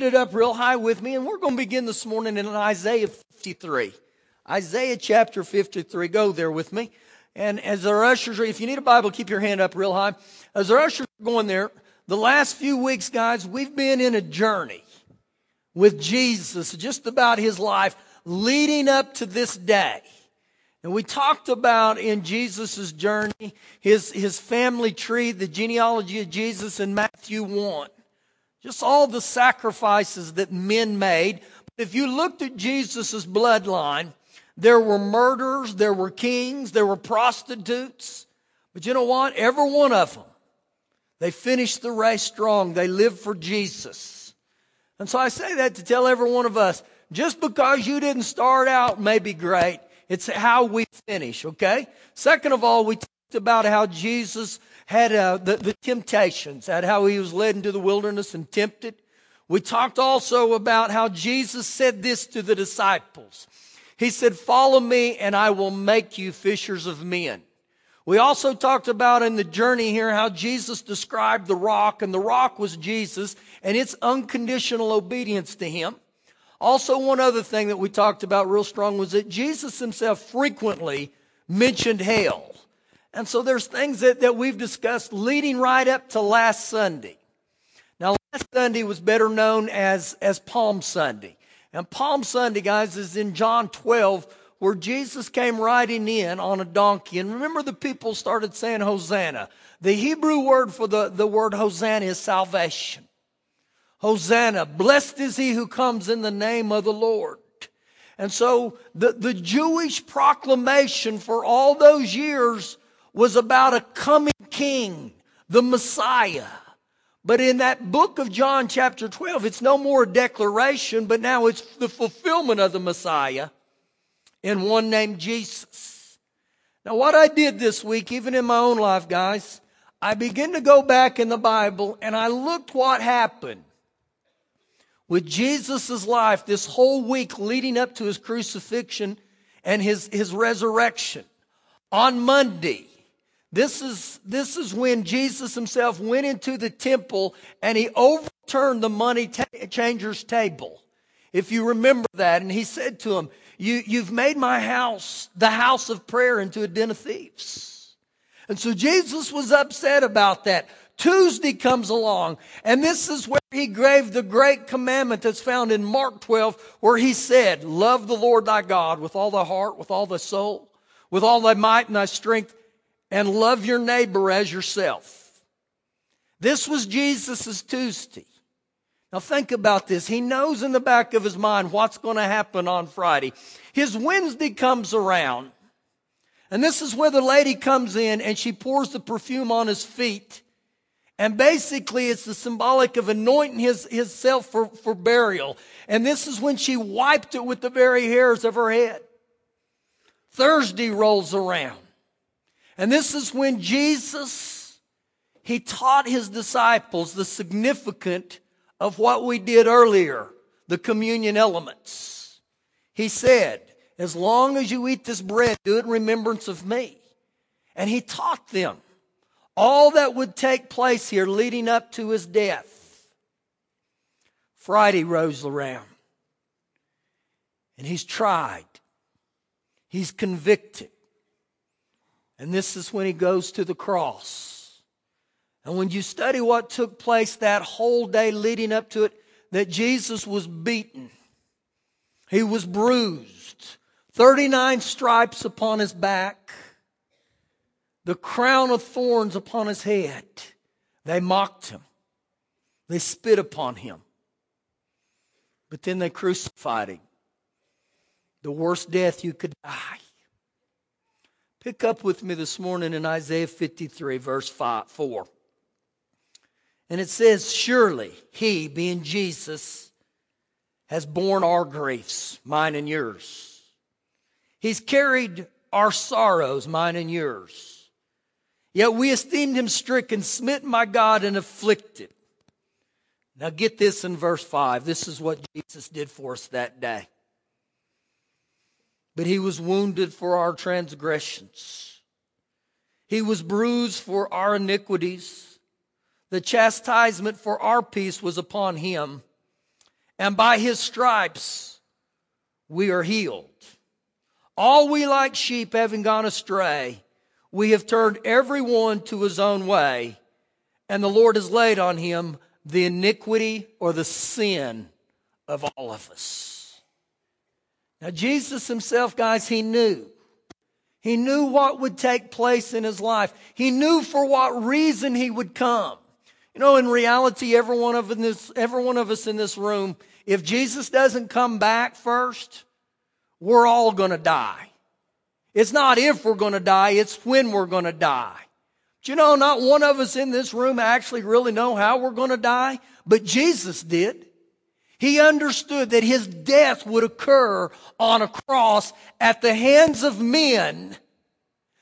it up real high with me, and we're going to begin this morning in Isaiah 53. Isaiah chapter 53. Go there with me. And as our ushers, if you need a Bible, keep your hand up real high. As our ushers are going there, the last few weeks, guys, we've been in a journey with Jesus, just about his life leading up to this day. And we talked about in Jesus' journey, his, his family tree, the genealogy of Jesus in Matthew 1. Just all the sacrifices that men made. If you looked at Jesus' bloodline, there were murderers, there were kings, there were prostitutes. But you know what? Every one of them, they finished the race strong. They lived for Jesus. And so I say that to tell every one of us, just because you didn't start out may be great, it's how we finish, okay? Second of all, we talked about how Jesus had uh, the, the temptations, had how he was led into the wilderness and tempted. We talked also about how Jesus said this to the disciples. He said, Follow me and I will make you fishers of men. We also talked about in the journey here how Jesus described the rock, and the rock was Jesus and its unconditional obedience to him. Also, one other thing that we talked about real strong was that Jesus himself frequently mentioned hell. And so there's things that, that we've discussed leading right up to last Sunday. Now, last Sunday was better known as, as Palm Sunday. And Palm Sunday, guys, is in John 12, where Jesus came riding in on a donkey. And remember, the people started saying Hosanna. The Hebrew word for the, the word Hosanna is salvation. Hosanna, blessed is he who comes in the name of the Lord. And so the, the Jewish proclamation for all those years was about a coming king, the Messiah. But in that book of John, chapter 12, it's no more a declaration, but now it's the fulfillment of the Messiah in one named Jesus. Now, what I did this week, even in my own life, guys, I began to go back in the Bible and I looked what happened with Jesus' life this whole week leading up to his crucifixion and his, his resurrection. On Monday, this is, this is when Jesus himself went into the temple and he overturned the money ta- changer's table. If you remember that, and he said to him, you, You've made my house the house of prayer into a den of thieves. And so Jesus was upset about that. Tuesday comes along, and this is where he gave the great commandment that's found in Mark 12, where he said, Love the Lord thy God with all thy heart, with all thy soul, with all thy might and thy strength, and love your neighbor as yourself. This was Jesus' Tuesday. Now think about this. He knows in the back of his mind what's going to happen on Friday. His Wednesday comes around. And this is where the lady comes in and she pours the perfume on his feet. And basically it's the symbolic of anointing his, his self for, for burial. And this is when she wiped it with the very hairs of her head. Thursday rolls around. And this is when Jesus, he taught his disciples the significance of what we did earlier, the communion elements. He said, as long as you eat this bread, do it in remembrance of me. And he taught them all that would take place here leading up to his death. Friday rolls around. And he's tried. He's convicted. And this is when he goes to the cross. And when you study what took place that whole day leading up to it, that Jesus was beaten, he was bruised, 39 stripes upon his back, the crown of thorns upon his head. They mocked him, they spit upon him. But then they crucified him. The worst death you could die. Pick up with me this morning in Isaiah 53, verse 5, 4. And it says, Surely he, being Jesus, has borne our griefs, mine and yours. He's carried our sorrows, mine and yours. Yet we esteemed him stricken, smitten by God, and afflicted. Now get this in verse 5. This is what Jesus did for us that day but he was wounded for our transgressions. He was bruised for our iniquities. The chastisement for our peace was upon him, and by his stripes we are healed. All we like sheep having gone astray, we have turned every one to his own way, and the Lord has laid on him the iniquity or the sin of all of us. Now, Jesus himself, guys, he knew. He knew what would take place in his life. He knew for what reason he would come. You know, in reality, every one of this, every one of us in this room, if Jesus doesn't come back first, we're all going to die. It's not if we're going to die, it's when we're going to die. But you know, not one of us in this room actually really know how we're going to die, but Jesus did. He understood that his death would occur on a cross at the hands of men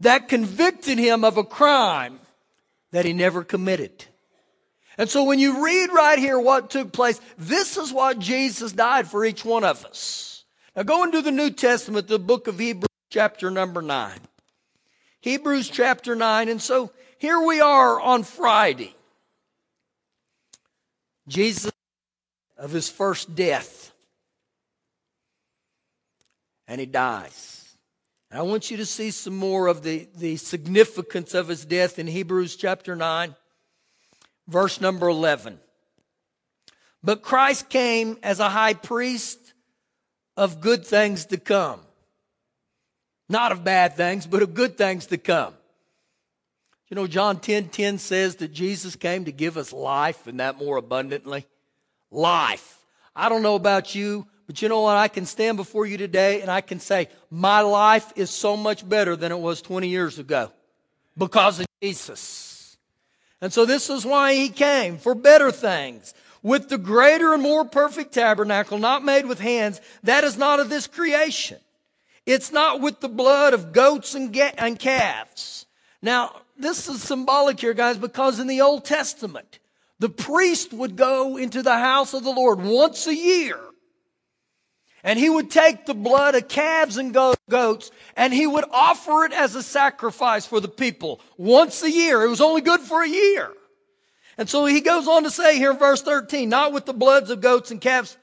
that convicted him of a crime that he never committed. And so when you read right here what took place, this is what Jesus died for each one of us. Now go into the New Testament, the book of Hebrews, chapter number 9. Hebrews chapter 9. And so here we are on Friday. Jesus of his first death. And he dies. I want you to see some more of the, the significance of his death in Hebrews chapter 9, verse number 11. But Christ came as a high priest of good things to come. Not of bad things, but of good things to come. You know, John 10 10 says that Jesus came to give us life and that more abundantly life. I don't know about you, but you know what? I can stand before you today and I can say, my life is so much better than it was 20 years ago because of Jesus. And so this is why he came for better things. With the greater and more perfect tabernacle, not made with hands, that is not of this creation. It's not with the blood of goats and, ga- and calves. Now, this is symbolic here, guys, because in the Old Testament, the priest would go into the house of the Lord once a year. And he would take the blood of calves and goats and he would offer it as a sacrifice for the people once a year. It was only good for a year. And so he goes on to say here in verse 13, not with the bloods of goats and calves,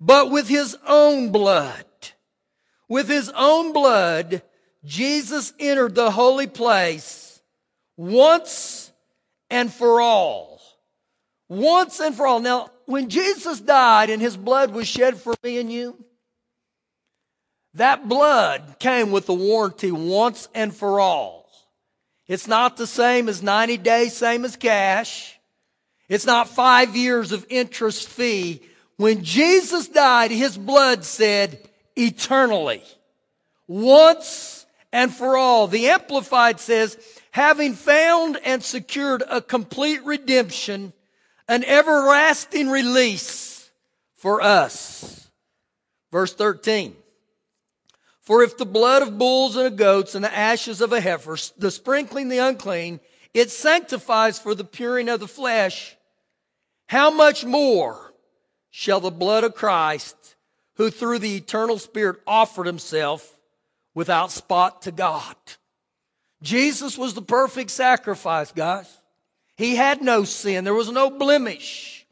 but with his own blood. With his own blood, Jesus entered the holy place once and for all once and for all. Now, when Jesus died and his blood was shed for me and you, that blood came with the warranty once and for all. It's not the same as 90 days, same as cash. It's not five years of interest fee. When Jesus died, his blood said eternally. Once and for all. The Amplified says, having found and secured a complete redemption an everlasting release for us. Verse 13. For if the blood of bulls and of goats and the ashes of a heifer, the sprinkling the unclean, it sanctifies for the puring of the flesh, how much more shall the blood of Christ, who through the eternal Spirit offered himself without spot to God? Jesus was the perfect sacrifice, guys. He had no sin. There was no blemish.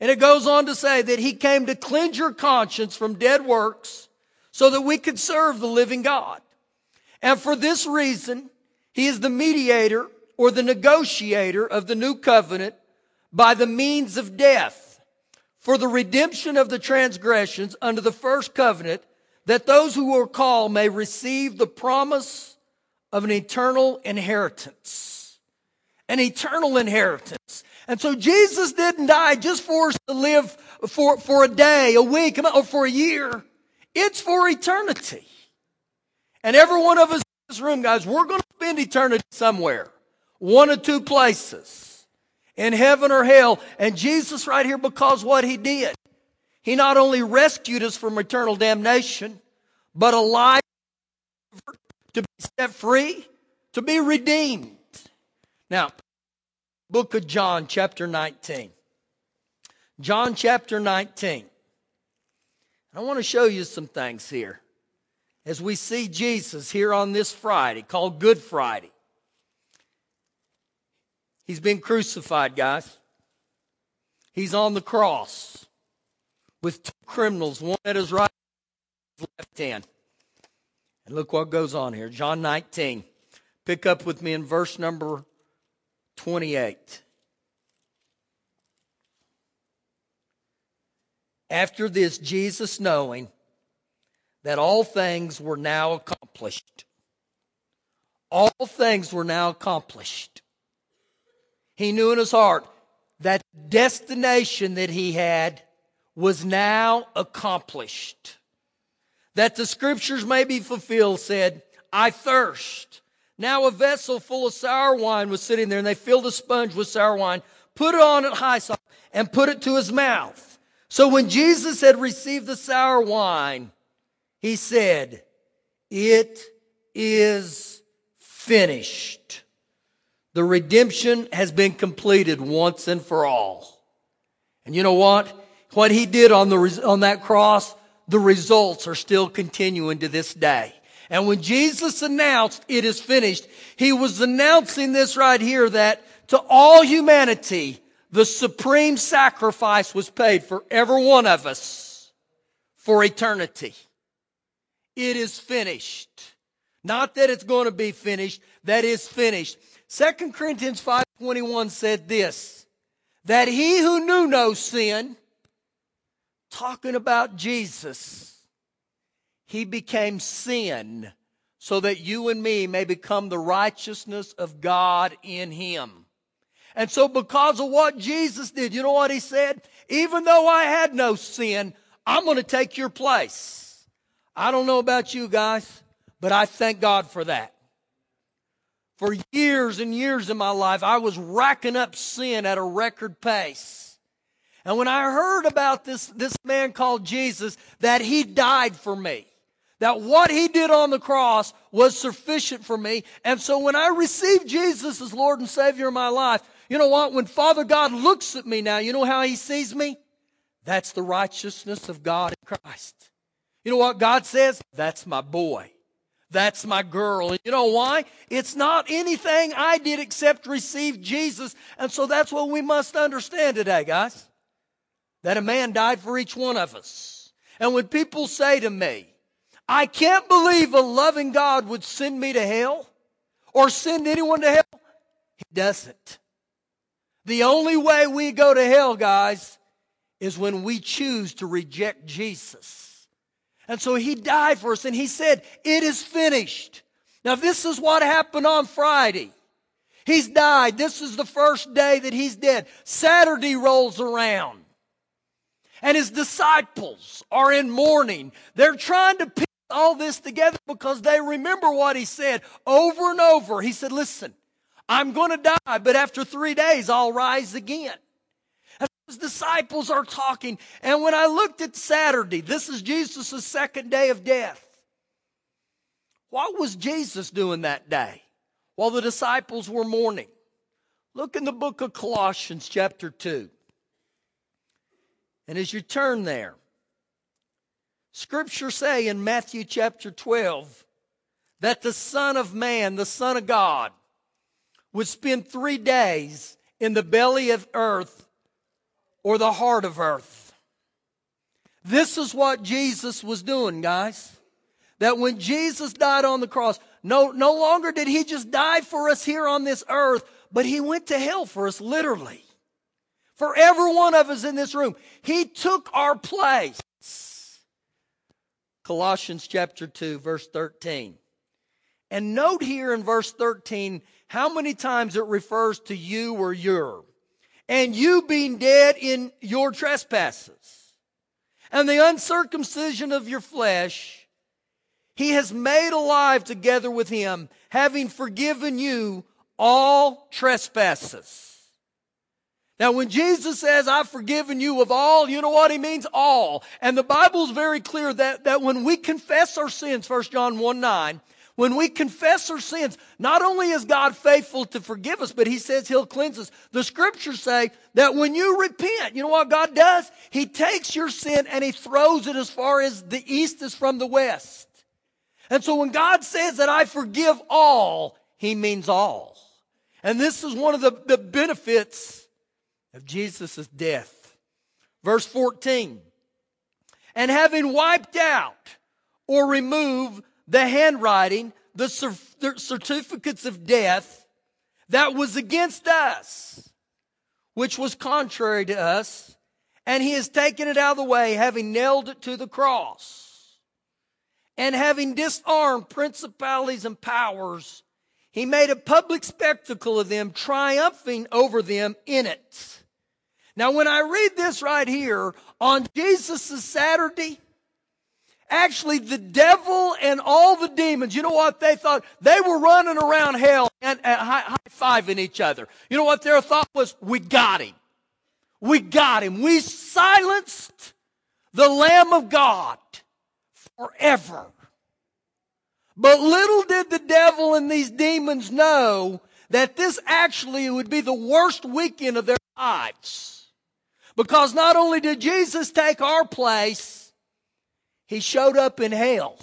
And it goes on to say that he came to cleanse your conscience from dead works so that we could serve the living God. And for this reason, he is the mediator or the negotiator of the new covenant by the means of death for the redemption of the transgressions under the first covenant that those who are called may receive the promise of an eternal inheritance an eternal inheritance. And so Jesus didn't die just for us to live for, for a day, a week, or for a year. It's for eternity. And every one of us in this room, guys, we're going to spend eternity somewhere. One or two places. In heaven or hell. And Jesus right here, because what he did. He not only rescued us from eternal damnation, but alive to be set free, to be redeemed. Now, book of John, chapter 19. John chapter 19. I want to show you some things here as we see Jesus here on this Friday called Good Friday. He's been crucified, guys. He's on the cross. with two criminals, one at his right, his left hand. And look what goes on here. John 19. Pick up with me in verse number 28. After this, Jesus, knowing that all things were now accomplished, all things were now accomplished. He knew in his heart that destination that he had was now accomplished. That the scriptures may be fulfilled said, I thirst. Now a vessel full of sour wine was sitting there and they filled a sponge with sour wine, put it on at hyssop and put it to his mouth. So when Jesus had received the sour wine, he said, It is finished. The redemption has been completed once and for all. And you know what? What he did on, the, on that cross, the results are still continuing to this day. And when Jesus announced it is finished, he was announcing this right here that to all humanity, the supreme sacrifice was paid for every one of us for eternity. It is finished. Not that it's going to be finished, that is finished. 2 Corinthians 5:21 said this, that he who knew no sin, talking about Jesus, he became sin so that you and me may become the righteousness of God in him. And so because of what Jesus did, you know what he said? Even though I had no sin, I'm going to take your place. I don't know about you guys, but I thank God for that. For years and years in my life, I was racking up sin at a record pace. And when I heard about this, this man called Jesus, that he died for me, that what he did on the cross was sufficient for me. And so when I received Jesus as Lord and Savior of my life, you know what? When Father God looks at me now, you know how He sees me? That's the righteousness of God in Christ. You know what God says? That's my boy. That's my girl. And you know why? It's not anything I did except receive Jesus. And so that's what we must understand today, guys. That a man died for each one of us. And when people say to me, I can't believe a loving God would send me to hell or send anyone to hell, He doesn't. The only way we go to hell, guys, is when we choose to reject Jesus. And so he died for us and he said, It is finished. Now, this is what happened on Friday. He's died. This is the first day that he's dead. Saturday rolls around. And his disciples are in mourning. They're trying to all this together because they remember what he said over and over. He said, Listen, I'm going to die, but after three days, I'll rise again. And his disciples are talking. And when I looked at Saturday, this is Jesus' second day of death. What was Jesus doing that day while the disciples were mourning? Look in the book of Colossians, chapter 2. And as you turn there, scripture say in Matthew chapter 12 that the Son of Man, the Son of God, would spend three days in the belly of earth or the heart of earth. This is what Jesus was doing, guys. That when Jesus died on the cross, no, no longer did he just die for us here on this earth, but he went to hell for us, literally. For every one of us in this room. He took our place. Colossians chapter 2, verse 13. And note here in verse 13 how many times it refers to you or your. And you being dead in your trespasses and the uncircumcision of your flesh, he has made alive together with him, having forgiven you all trespasses. Now, when Jesus says, I've forgiven you of all, you know what he means? All. And the Bible's very clear that, that when we confess our sins, 1 John 1 9, when we confess our sins, not only is God faithful to forgive us, but He says He'll cleanse us. The scriptures say that when you repent, you know what God does? He takes your sin and He throws it as far as the east is from the west. And so when God says that I forgive all, He means all. And this is one of the, the benefits of Jesus' death. Verse 14. And having wiped out or removed the handwriting, the certificates of death that was against us, which was contrary to us, and he has taken it out of the way, having nailed it to the cross. And having disarmed principalities and powers, he made a public spectacle of them, triumphing over them in it. Now, when I read this right here on Jesus' Saturday, actually the devil and all the demons, you know what they thought? They were running around hell and, and high fiving each other. You know what their thought was? We got him. We got him. We silenced the Lamb of God forever. But little did the devil and these demons know that this actually would be the worst weekend of their lives. Because not only did Jesus take our place, he showed up in hell.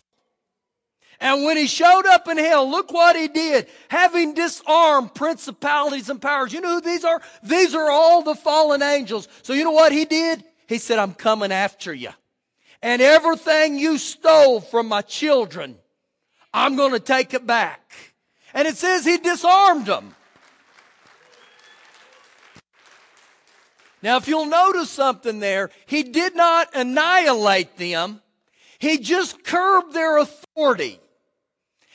And when he showed up in hell, look what he did. Having disarmed principalities and powers. You know who these are? These are all the fallen angels. So you know what he did? He said, I'm coming after you. And everything you stole from my children, I'm going to take it back. And it says he disarmed them. Now, if you'll notice something there, he did not annihilate them. He just curbed their authority.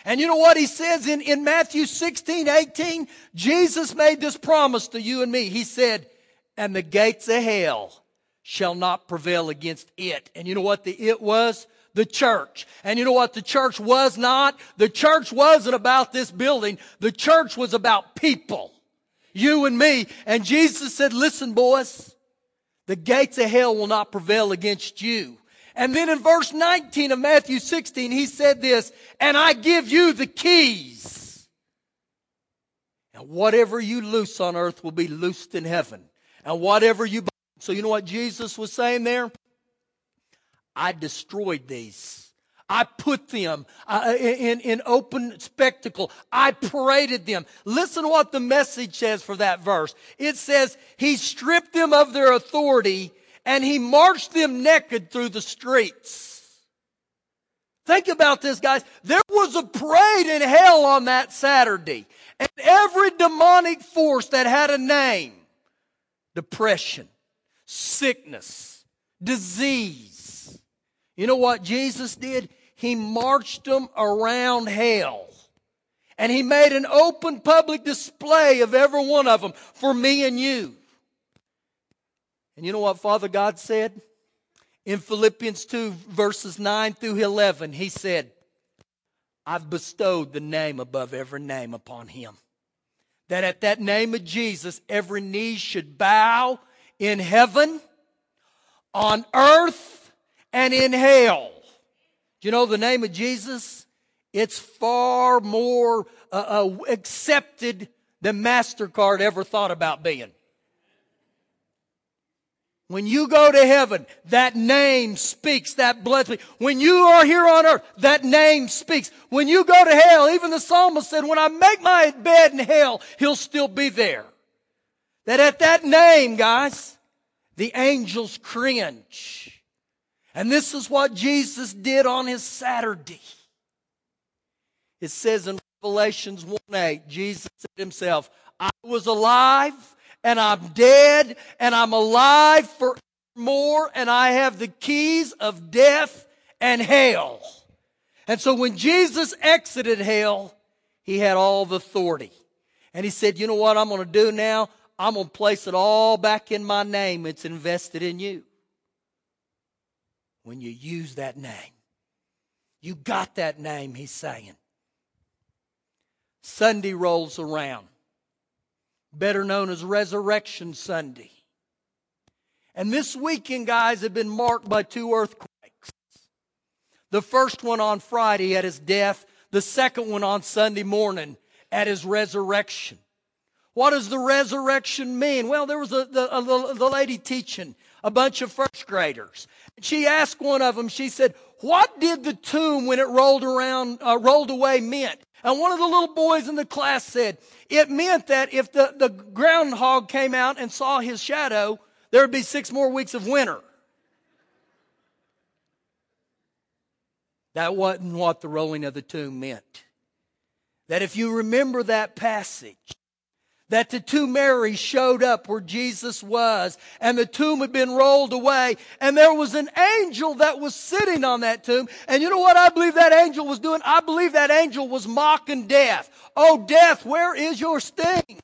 And you know what he says in, in Matthew 16, 18? Jesus made this promise to you and me. He said, and the gates of hell shall not prevail against it. And you know what the it was? The church. And you know what the church was not? The church wasn't about this building. The church was about people. You and me. And Jesus said, listen, boys, the gates of hell will not prevail against you. And then in verse 19 of Matthew 16, he said this, and I give you the keys. And whatever you loose on earth will be loosed in heaven. And whatever you bind. So you know what Jesus was saying there? I destroyed these. I put them uh, in, in open spectacle. I paraded them. Listen what the message says for that verse. It says, He stripped them of their authority and he marched them naked through the streets. Think about this, guys. There was a parade in hell on that Saturday. And every demonic force that had a name depression, sickness, disease. You know what Jesus did? He marched them around hell. And he made an open public display of every one of them for me and you. And you know what Father God said? In Philippians 2, verses 9 through 11, he said, I've bestowed the name above every name upon him. That at that name of Jesus, every knee should bow in heaven, on earth, and in hell. Do you know the name of Jesus? It's far more uh, uh, accepted than MasterCard ever thought about being. When you go to heaven, that name speaks, that speaks. When you are here on earth, that name speaks. When you go to hell, even the psalmist said, when I make my bed in hell, he'll still be there. That at that name, guys, the angels cringe. And this is what Jesus did on his Saturday. It says in Revelations 1 8, Jesus said himself, I was alive and I'm dead and I'm alive forevermore and I have the keys of death and hell. And so when Jesus exited hell, he had all the authority. And he said, you know what I'm going to do now? I'm going to place it all back in my name. It's invested in you. When you use that name, you got that name, he's saying. Sunday rolls around better known as Resurrection Sunday. And this weekend, guys, have been marked by two earthquakes. The first one on Friday at his death, the second one on Sunday morning at his resurrection. What does the resurrection mean? Well, there was a, the, a, the lady teaching a bunch of first graders. She asked one of them, she said, what did the tomb when it rolled around, uh, rolled away meant? And one of the little boys in the class said, it meant that if the, the groundhog came out and saw his shadow, there would be six more weeks of winter. That wasn't what the rolling of the tomb meant. That if you remember that passage, that the two Marys showed up where Jesus was and the tomb had been rolled away and there was an angel that was sitting on that tomb. And you know what I believe that angel was doing? I believe that angel was mocking death. Oh, death, where is your sting?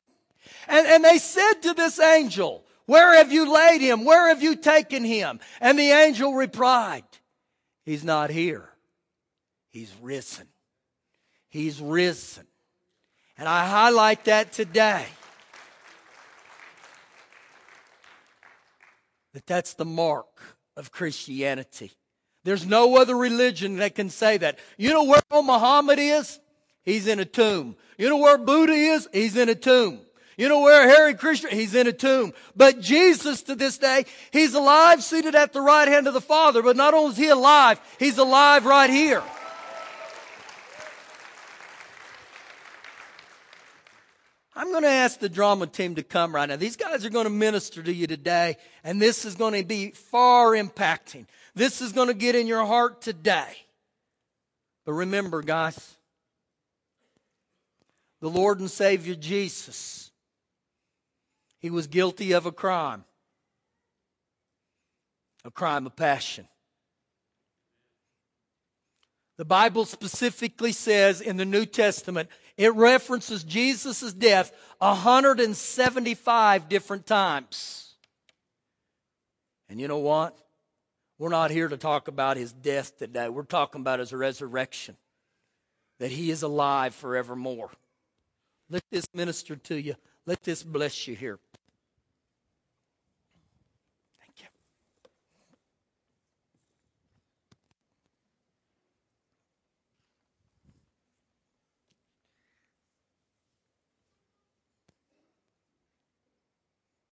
And, and they said to this angel, where have you laid him? Where have you taken him? And the angel replied, He's not here. He's risen. He's risen. And I highlight that today. That that's the mark of Christianity. There's no other religion that can say that. You know where Muhammad is? He's in a tomb. You know where Buddha is? He's in a tomb. You know where Hare Krishna? He's in a tomb. But Jesus to this day, He's alive, seated at the right hand of the Father. But not only is He alive, He's alive right here. I'm going to ask the drama team to come right now. These guys are going to minister to you today, and this is going to be far impacting. This is going to get in your heart today. But remember, guys, the Lord and Savior Jesus, He was guilty of a crime, a crime of passion. The Bible specifically says in the New Testament, it references Jesus' death 175 different times. And you know what? We're not here to talk about his death today. We're talking about his resurrection, that he is alive forevermore. Let this minister to you. Let this bless you here.